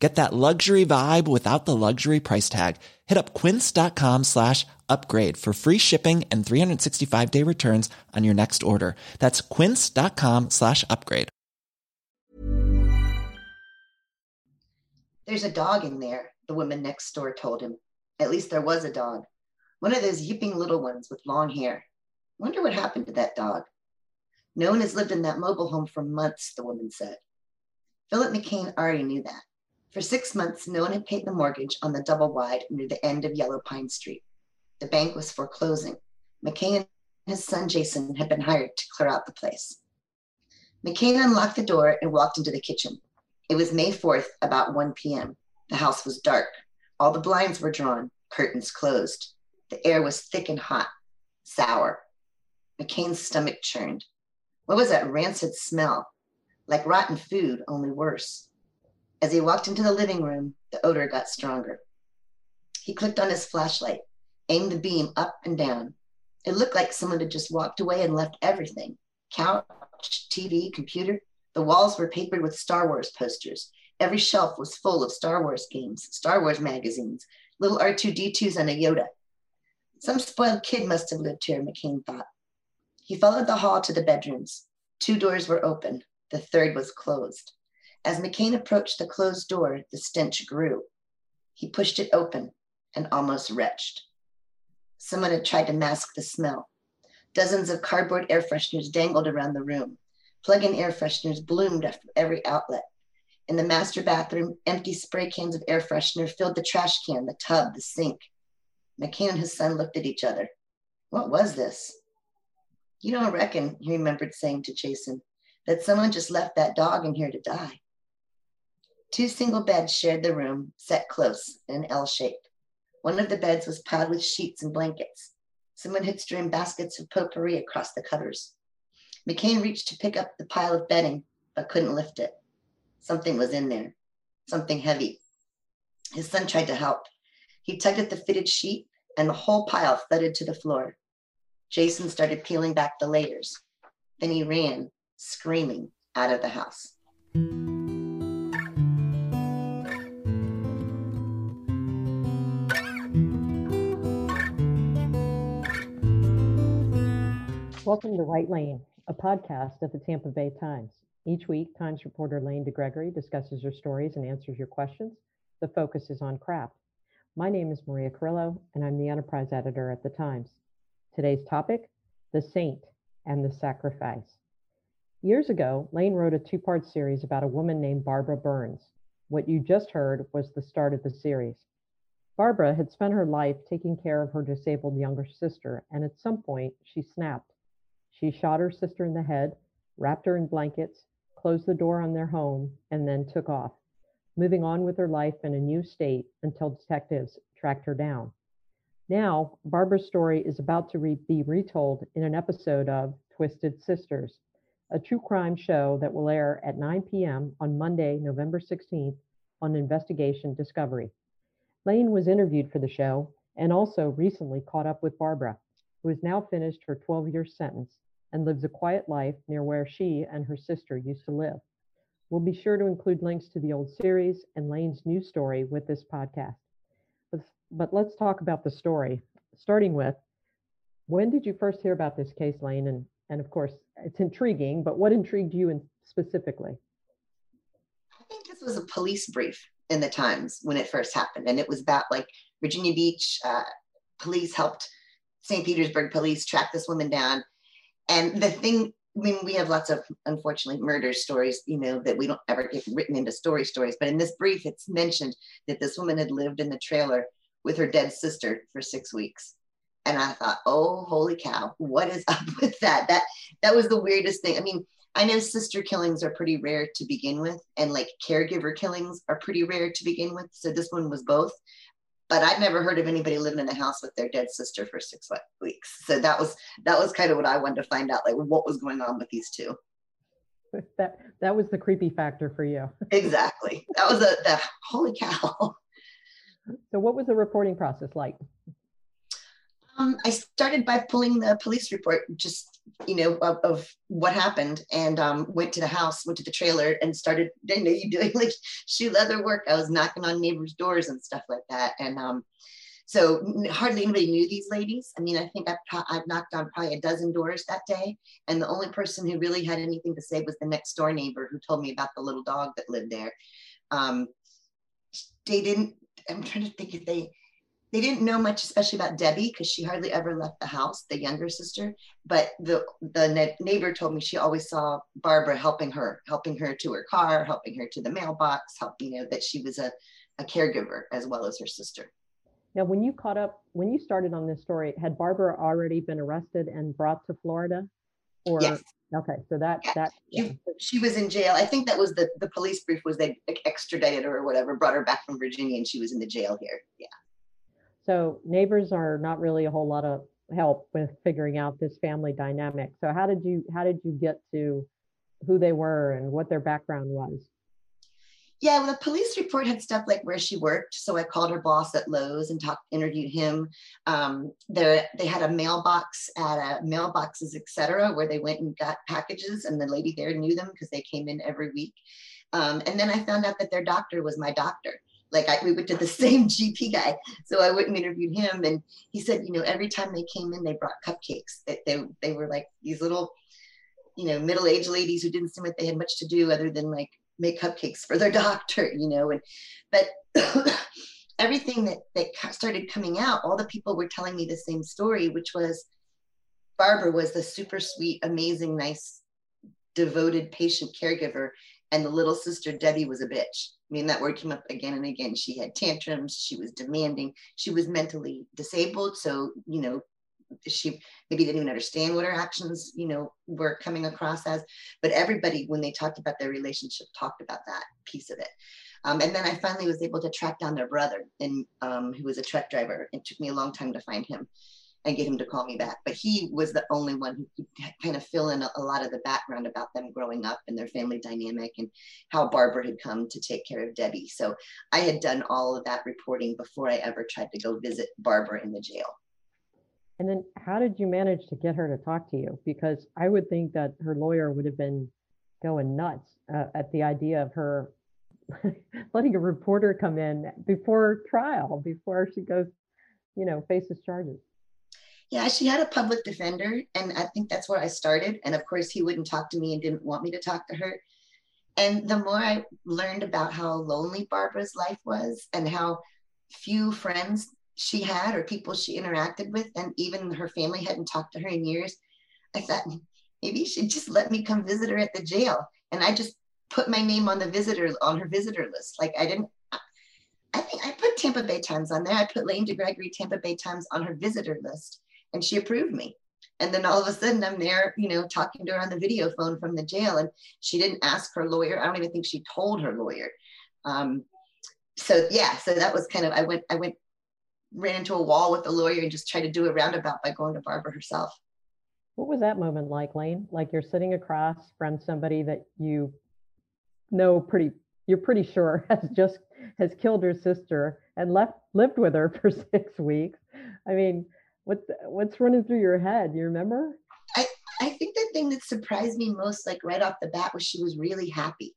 Get that luxury vibe without the luxury price tag. Hit up quince.com slash upgrade for free shipping and 365 day returns on your next order. That's quince.com slash upgrade. There's a dog in there, the woman next door told him. At least there was a dog. One of those yipping little ones with long hair. Wonder what happened to that dog. No one has lived in that mobile home for months, the woman said. Philip McCain already knew that. For six months, no one had paid the mortgage on the double wide near the end of Yellow Pine Street. The bank was foreclosing. McCain and his son Jason had been hired to clear out the place. McCain unlocked the door and walked into the kitchen. It was May 4th, about 1 p.m. The house was dark. All the blinds were drawn, curtains closed. The air was thick and hot, sour. McCain's stomach churned. What was that rancid smell? Like rotten food, only worse. As he walked into the living room, the odor got stronger. He clicked on his flashlight, aimed the beam up and down. It looked like someone had just walked away and left everything couch, TV, computer. The walls were papered with Star Wars posters. Every shelf was full of Star Wars games, Star Wars magazines, little R2D2s, and a Yoda. Some spoiled kid must have lived here, McCain thought. He followed the hall to the bedrooms. Two doors were open, the third was closed. As McCain approached the closed door, the stench grew. He pushed it open and almost retched. Someone had tried to mask the smell. Dozens of cardboard air fresheners dangled around the room. Plug in air fresheners bloomed at every outlet. In the master bathroom, empty spray cans of air freshener filled the trash can, the tub, the sink. McCain and his son looked at each other. What was this? You don't reckon, he remembered saying to Jason, that someone just left that dog in here to die. Two single beds shared the room, set close in an L shape. One of the beds was piled with sheets and blankets. Someone had strewn baskets of potpourri across the covers. McCain reached to pick up the pile of bedding, but couldn't lift it. Something was in there, something heavy. His son tried to help. He tugged at the fitted sheet, and the whole pile thudded to the floor. Jason started peeling back the layers. Then he ran, screaming, out of the house. Welcome to WriteLane, a podcast of the Tampa Bay Times. Each week, Times reporter Lane DeGregory discusses your stories and answers your questions. The focus is on craft. My name is Maria Carrillo, and I'm the enterprise editor at the Times. Today's topic The Saint and the Sacrifice. Years ago, Lane wrote a two part series about a woman named Barbara Burns. What you just heard was the start of the series. Barbara had spent her life taking care of her disabled younger sister, and at some point, she snapped. She shot her sister in the head, wrapped her in blankets, closed the door on their home, and then took off, moving on with her life in a new state until detectives tracked her down. Now, Barbara's story is about to re- be retold in an episode of Twisted Sisters, a true crime show that will air at 9 p.m. on Monday, November 16th on Investigation Discovery. Lane was interviewed for the show and also recently caught up with Barbara, who has now finished her 12 year sentence and lives a quiet life near where she and her sister used to live. We'll be sure to include links to the old series and Lane's new story with this podcast. But, but let's talk about the story, starting with when did you first hear about this case, Lane? And, and of course, it's intriguing, but what intrigued you in specifically? I think this was a police brief in the Times when it first happened. And it was about like Virginia Beach uh, police helped St. Petersburg police track this woman down and the thing I mean, we have lots of unfortunately murder stories, you know, that we don't ever get written into story stories. But in this brief, it's mentioned that this woman had lived in the trailer with her dead sister for six weeks. And I thought, oh, holy cow, what is up with that? That that was the weirdest thing. I mean, I know sister killings are pretty rare to begin with, and like caregiver killings are pretty rare to begin with. So this one was both. But I'd never heard of anybody living in a house with their dead sister for six weeks. So that was that was kind of what I wanted to find out, like what was going on with these two. That that was the creepy factor for you. exactly. That was a the holy cow. So what was the reporting process like? Um, I started by pulling the police report, just you know, of, of what happened, and um, went to the house, went to the trailer, and started you know, doing like shoe leather work. I was knocking on neighbors' doors and stuff like that, and um, so hardly anybody knew these ladies. I mean, I think I, I knocked on probably a dozen doors that day, and the only person who really had anything to say was the next door neighbor who told me about the little dog that lived there. Um, they didn't. I'm trying to think if they they didn't know much, especially about Debbie, because she hardly ever left the house, the younger sister. But the the neighbor told me she always saw Barbara helping her, helping her to her car, helping her to the mailbox, helping you know that she was a, a caregiver as well as her sister. Now, when you caught up, when you started on this story, had Barbara already been arrested and brought to Florida? Or yes. okay, so that yeah. that yeah. She, she was in jail. I think that was the the police brief was they extradited her or whatever, brought her back from Virginia, and she was in the jail here. Yeah. So neighbors are not really a whole lot of help with figuring out this family dynamic. So how did you how did you get to who they were and what their background was? Yeah, well, the police report had stuff like where she worked. So I called her boss at Lowe's and talked, interviewed him. Um, there, they had a mailbox at a mailboxes, etc., where they went and got packages, and the lady there knew them because they came in every week. Um, and then I found out that their doctor was my doctor like I, we went to the same GP guy. So I went and interviewed him and he said, you know, every time they came in, they brought cupcakes. That they, they were like these little, you know, middle-aged ladies who didn't seem like they had much to do other than like make cupcakes for their doctor, you know, and, but everything that, that started coming out, all the people were telling me the same story, which was Barbara was the super sweet, amazing, nice, devoted patient caregiver. And the little sister, Debbie, was a bitch I mean, that word came up again and again. She had tantrums. She was demanding. She was mentally disabled. So, you know, she maybe didn't even understand what her actions, you know, were coming across as. But everybody, when they talked about their relationship, talked about that piece of it. Um, and then I finally was able to track down their brother, and um, who was a truck driver. It took me a long time to find him and get him to call me back. But he was the only one who could kind of fill in a, a, lot of the background about them growing up and their family dynamic and how Barbara had come to take care of Debbie. So I had done all of that reporting before I ever tried to go visit Barbara in the jail. And then how did you manage to get her to talk to you? Because I would think that her lawyer would have been going nuts uh, at the idea of her letting a reporter come in before trial, before she goes, you know, faces charges. Yeah, she had a public defender, and I think that's where I started. And of course, he wouldn't talk to me and didn't want me to talk to her. And the more I learned about how lonely Barbara's life was and how few friends she had or people she interacted with, and even her family hadn't talked to her in years, I thought maybe she'd just let me come visit her at the jail. And I just put my name on the visitor on her visitor list. Like I didn't I think I put Tampa Bay Times on there. I put Lane DeGregory Tampa Bay Times on her visitor list and she approved me. And then all of a sudden I'm there, you know, talking to her on the video phone from the jail. And she didn't ask her lawyer. I don't even think she told her lawyer. Um, so yeah, so that was kind of, I went, I went, ran into a wall with the lawyer and just tried to do a roundabout by going to Barbara herself. What was that moment like, Lane? Like you're sitting across from somebody that you know pretty, you're pretty sure has just has killed her sister and left lived with her for six weeks. I mean, what's what's running through your head? You remember? I i think the thing that surprised me most like right off the bat was she was really happy.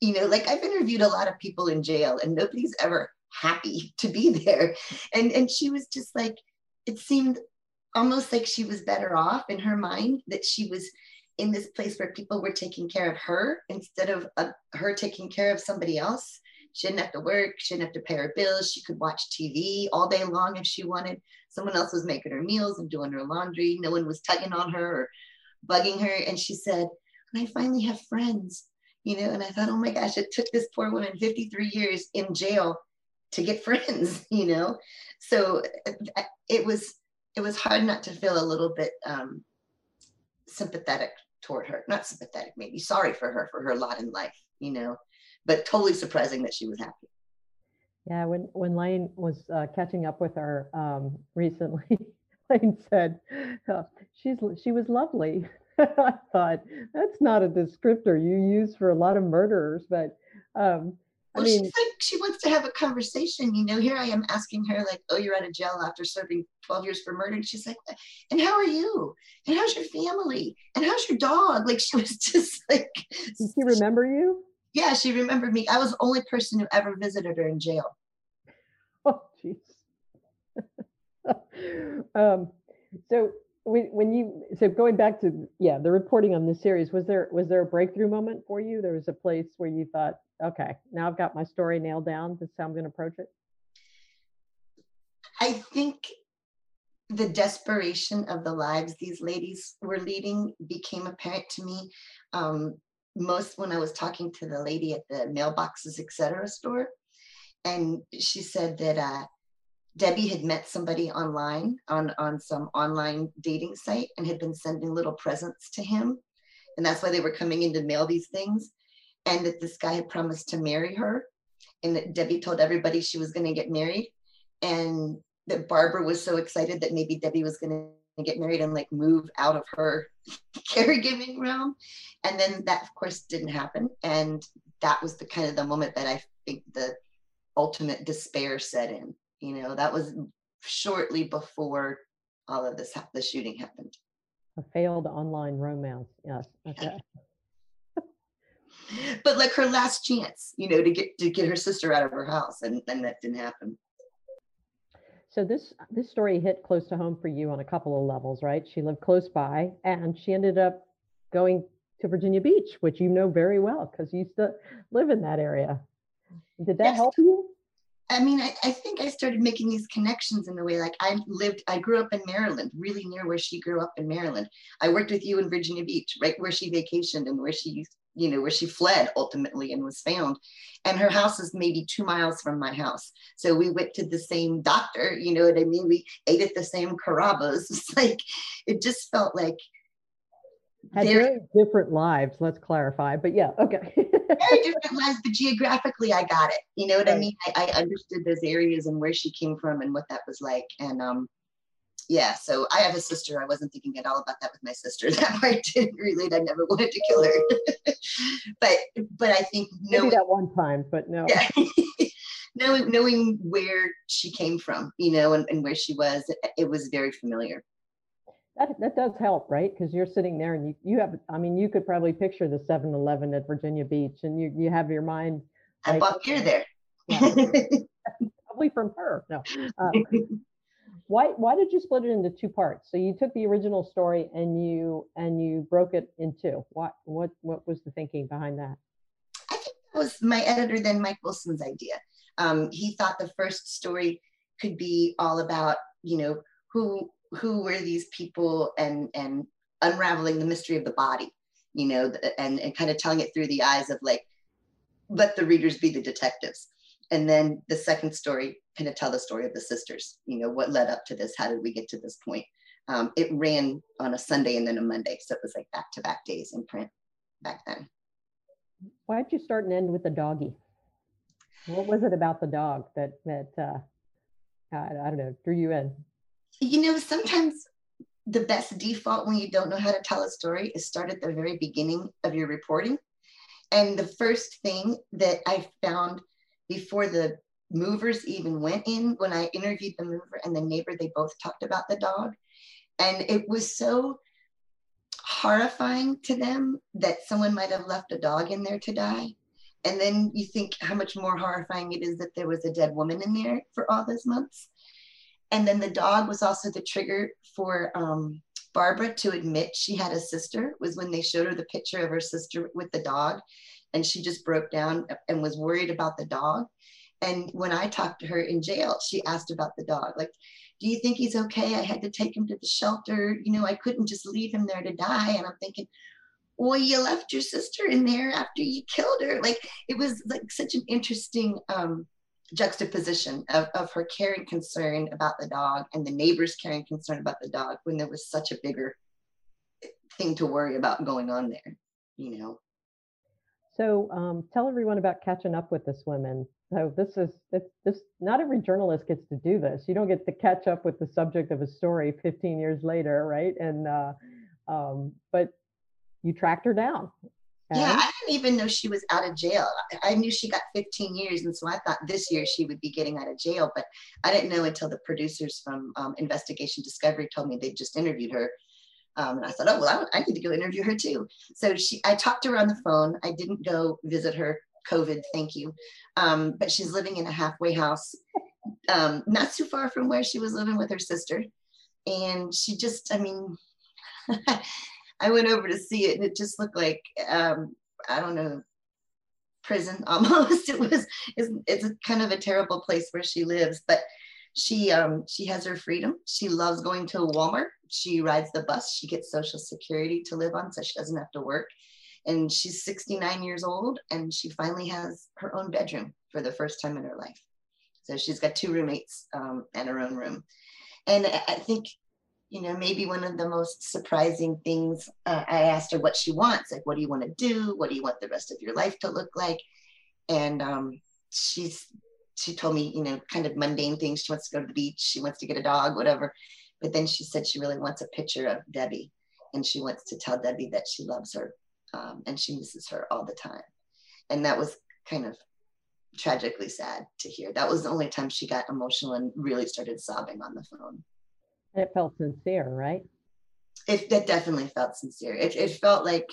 You know like i've interviewed a lot of people in jail and nobody's ever happy to be there. And and she was just like it seemed almost like she was better off in her mind that she was in this place where people were taking care of her instead of uh, her taking care of somebody else she didn't have to work. She didn't have to pay her bills. She could watch TV all day long if she wanted. Someone else was making her meals and doing her laundry. No one was tugging on her or bugging her. And she said, and I finally have friends, you know, and I thought, oh my gosh, it took this poor woman 53 years in jail to get friends, you know? So uh, it was, it was hard not to feel a little bit um, sympathetic toward her, not sympathetic, maybe sorry for her, for her lot in life, you know? But totally surprising that she was happy. Yeah, when when Lane was uh, catching up with her um, recently, Lane said uh, she's she was lovely. I thought that's not a descriptor you use for a lot of murderers, but um, well, I mean, she's like she wants to have a conversation. You know, here I am asking her like, "Oh, you're out of jail after serving 12 years for murder." And she's like, "And how are you? And how's your family? And how's your dog?" Like she was just like. "Does she remember you? Yeah, she remembered me. I was the only person who ever visited her in jail. Oh, jeez. um, so when, when you so going back to yeah the reporting on this series was there was there a breakthrough moment for you there was a place where you thought okay now i've got my story nailed down this is how i'm going to approach it i think the desperation of the lives these ladies were leading became apparent to me um, most when i was talking to the lady at the mailboxes etc store and she said that uh, Debbie had met somebody online on, on some online dating site and had been sending little presents to him. And that's why they were coming in to mail these things. And that this guy had promised to marry her. And that Debbie told everybody she was going to get married. And that Barbara was so excited that maybe Debbie was going to get married and like move out of her caregiving realm. And then that, of course, didn't happen. And that was the kind of the moment that I think the ultimate despair set in. You know, that was shortly before all of this, the shooting happened. A failed online romance. Yes. Okay. but like her last chance, you know, to get to get her sister out of her house, and then that didn't happen. So this this story hit close to home for you on a couple of levels, right? She lived close by, and she ended up going to Virginia Beach, which you know very well because you used to live in that area. Did that yes. help you? I mean, I, I think I started making these connections in a way. Like I lived, I grew up in Maryland, really near where she grew up in Maryland. I worked with you in Virginia Beach, right where she vacationed and where she, you know, where she fled ultimately and was found. And her house is maybe two miles from my house. So we went to the same doctor, you know what I mean? We ate at the same Carrabba's. It's like, it just felt like had very different lives let's clarify but yeah okay. Very different lives but geographically i got it. You know what right. i mean? I, I, understood those areas and where she came from and what that was like and um yeah so i have a sister. I wasn't thinking at all about that with my sister. That part didn't relate. I never wanted to kill her. But but i think knowing Maybe that one time but no. Yeah. knowing knowing where she came from you know and, and where she was it, it was very familiar that, that does help, right? Because you're sitting there and you, you have, I mean, you could probably picture the 7 Eleven at Virginia Beach and you, you have your mind. I like, bought beer there. probably from her. No. Uh, why, why did you split it into two parts? So you took the original story and you, and you broke it in two. What, what, what was the thinking behind that? I think that was my editor, then Mike Wilson's idea. Um, he thought the first story could be all about, you know, who who were these people and and unraveling the mystery of the body you know and and kind of telling it through the eyes of like let the readers be the detectives. And then the second story kind of tell the story of the sisters you know what led up to this how did we get to this point? Um, it ran on a sunday and then a monday so it was like back to back days in print back then. Why did you start and end with the doggy? What was it about the dog that that uh, I, I don't know drew you in you know, sometimes the best default when you don't know how to tell a story is start at the very beginning of your reporting. And the first thing that I found before the movers even went in, when I interviewed the mover and the neighbor, they both talked about the dog. And it was so horrifying to them that someone might have left a dog in there to die. And then you think how much more horrifying it is that there was a dead woman in there for all those months. And then the dog was also the trigger for um, Barbara to admit she had a sister, was when they showed her the picture of her sister with the dog. And she just broke down and was worried about the dog. And when I talked to her in jail, she asked about the dog. Like, do you think he's okay? I had to take him to the shelter. You know, I couldn't just leave him there to die. And I'm thinking, well, you left your sister in there after you killed her. Like, it was like such an interesting um, juxtaposition of, of her caring concern about the dog and the neighbors caring concern about the dog when there was such a bigger thing to worry about going on there, you know. So um, tell everyone about catching up with this woman So this is this not every journalist gets to do this. You don't get to catch up with the subject of a story 15 years later, right? And uh, um, but you tracked her down. Yeah, I didn't even know she was out of jail. I knew she got 15 years, and so I thought this year she would be getting out of jail. But I didn't know until the producers from um, Investigation Discovery told me they just interviewed her. Um, and I thought, oh well, I, I, need to go interview her too. So she, I talked to her on the phone. I didn't go visit her. COVID, thank you. Um, but she's living in a halfway house, um, not too far from where she was living with her sister. And she just, I mean, I went over to see it and it just looked like, um, I don't know, prison almost. It was, it's, it's kind of a terrible place where she lives, but she, um, she has her freedom. She loves going to Walmart. She rides the bus. She gets social security to live on so she doesn't have to work. And she's 69 years old and she finally has her own bedroom for the first time in her life. So she's got two roommates um, and her own room. And I think you know, maybe one of the most surprising things uh, I asked her what she wants. Like, what do you want to do? What do you want the rest of your life to look like? And um, she's she told me, you know, kind of mundane things. She wants to go to the beach. She wants to get a dog, whatever. But then she said she really wants a picture of Debbie, and she wants to tell Debbie that she loves her um, and she misses her all the time. And that was kind of tragically sad to hear. That was the only time she got emotional and really started sobbing on the phone. It felt sincere, right? It, it definitely felt sincere. It, it felt like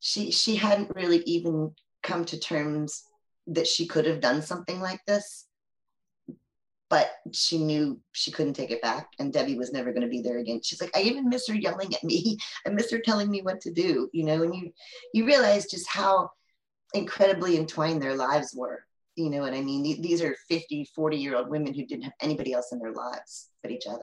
she she hadn't really even come to terms that she could have done something like this but she knew she couldn't take it back and debbie was never going to be there again she's like i even miss her yelling at me i miss her telling me what to do you know and you you realize just how incredibly entwined their lives were you know what i mean these are 50 40 year old women who didn't have anybody else in their lives but each other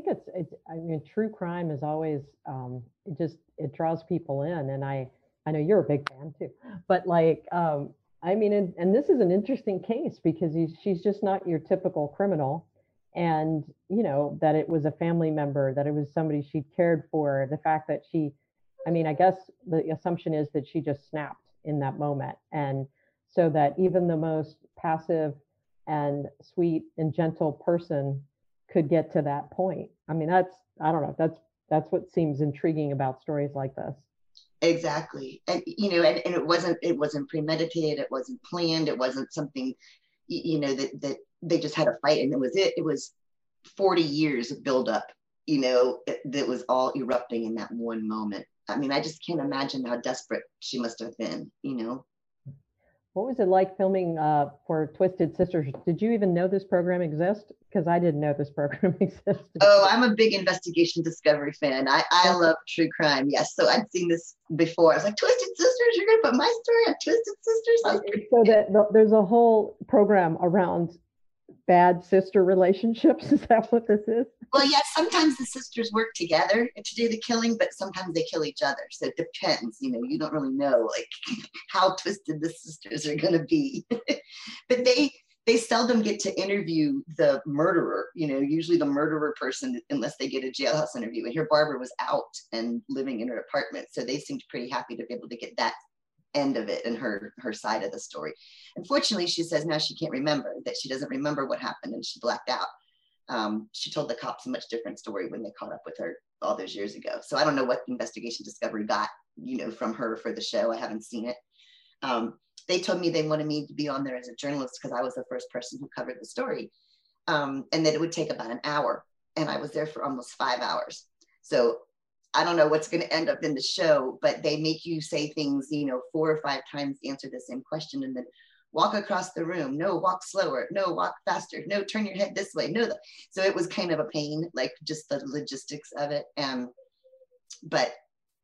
Think it's, it's, I mean, true crime is always, um, it just, it draws people in. And I, I know you're a big fan too, but like, um, I mean, and, and this is an interesting case because she's just not your typical criminal. And, you know, that it was a family member, that it was somebody she cared for, the fact that she, I mean, I guess the assumption is that she just snapped in that moment. And so that even the most passive and sweet and gentle person could get to that point. I mean, that's I don't know. That's that's what seems intriguing about stories like this. Exactly, and you know, and, and it wasn't it wasn't premeditated. It wasn't planned. It wasn't something, you know, that that they just had a fight and it was it. It was forty years of buildup. You know, eh, that was all erupting in that one moment. I mean, I just can't imagine how desperate she must have been. You know. What was it like filming uh, for Twisted Sisters? Did you even know this program exists? Because I didn't know this program existed. Oh, I'm a big investigation discovery fan. I, I love true crime. Yes. So I'd seen this before. I was like, Twisted Sisters, you're going to put my story on Twisted Sisters? So that the, there's a whole program around bad sister relationships. Is that what this is? Well, yeah, sometimes the sisters work together to do the killing, but sometimes they kill each other. So it depends. You know, you don't really know like how twisted the sisters are going to be. but they they seldom get to interview the murderer. You know, usually the murderer person, unless they get a jailhouse interview. And here Barbara was out and living in her apartment, so they seemed pretty happy to be able to get that end of it and her her side of the story. Unfortunately, she says now she can't remember that she doesn't remember what happened and she blacked out. Um, she told the cops a much different story when they caught up with her all those years ago. So I don't know what the investigation discovery got, you know, from her for the show. I haven't seen it. Um, they told me they wanted me to be on there as a journalist because I was the first person who covered the story, um, and that it would take about an hour. And I was there for almost five hours. So I don't know what's going to end up in the show, but they make you say things, you know, four or five times, answer the same question, and then walk across the room. No, walk slower. No, walk faster. No, turn your head this way. No, so it was kind of a pain, like just the logistics of it. Um, but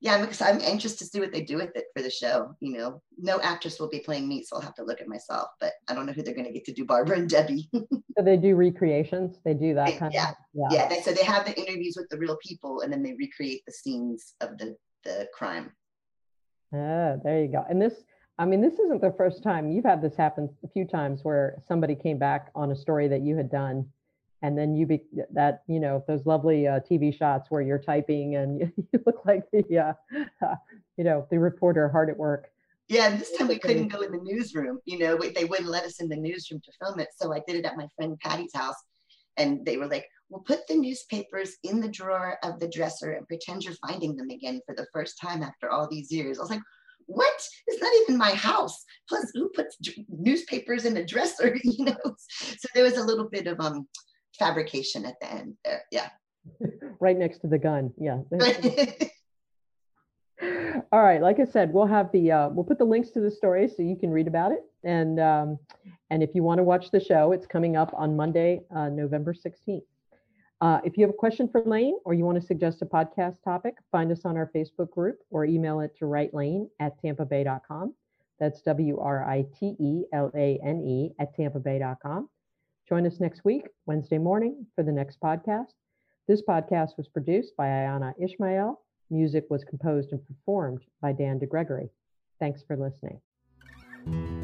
yeah, because I'm anxious to see what they do with it for the show. You know, no actress will be playing me, so I'll have to look at myself. But I don't know who they're going to get to do Barbara and Debbie. so they do recreations. They do that kind yeah. of yeah, yeah. They, so they have the interviews with the real people, and then they recreate the scenes of the the crime. Ah, there you go. And this, I mean, this isn't the first time you've had this happen a few times where somebody came back on a story that you had done and then you be that you know those lovely uh, TV shots where you're typing and you look like the uh, uh, you know the reporter hard at work. Yeah, and this time we couldn't go in the newsroom. You know, they wouldn't let us in the newsroom to film it, so I did it at my friend Patty's house, and they were like, "Well, put the newspapers in the drawer of the dresser and pretend you're finding them again for the first time after all these years." I was like, what? It's not even my house. Plus, who puts newspapers in a dresser? You know. So there was a little bit of um fabrication at the end there. Yeah. right next to the gun. Yeah. All right. Like I said, we'll have the uh, we'll put the links to the story so you can read about it. And um, and if you want to watch the show, it's coming up on Monday, uh, November 16th. Uh, if you have a question for Lane or you want to suggest a podcast topic, find us on our Facebook group or email it to writelane at tampabay.com. That's W R I T E L A N E at tampabay.com. Join us next week, Wednesday morning, for the next podcast. This podcast was produced by Ayana Ishmael. Music was composed and performed by Dan DeGregory. Thanks for listening.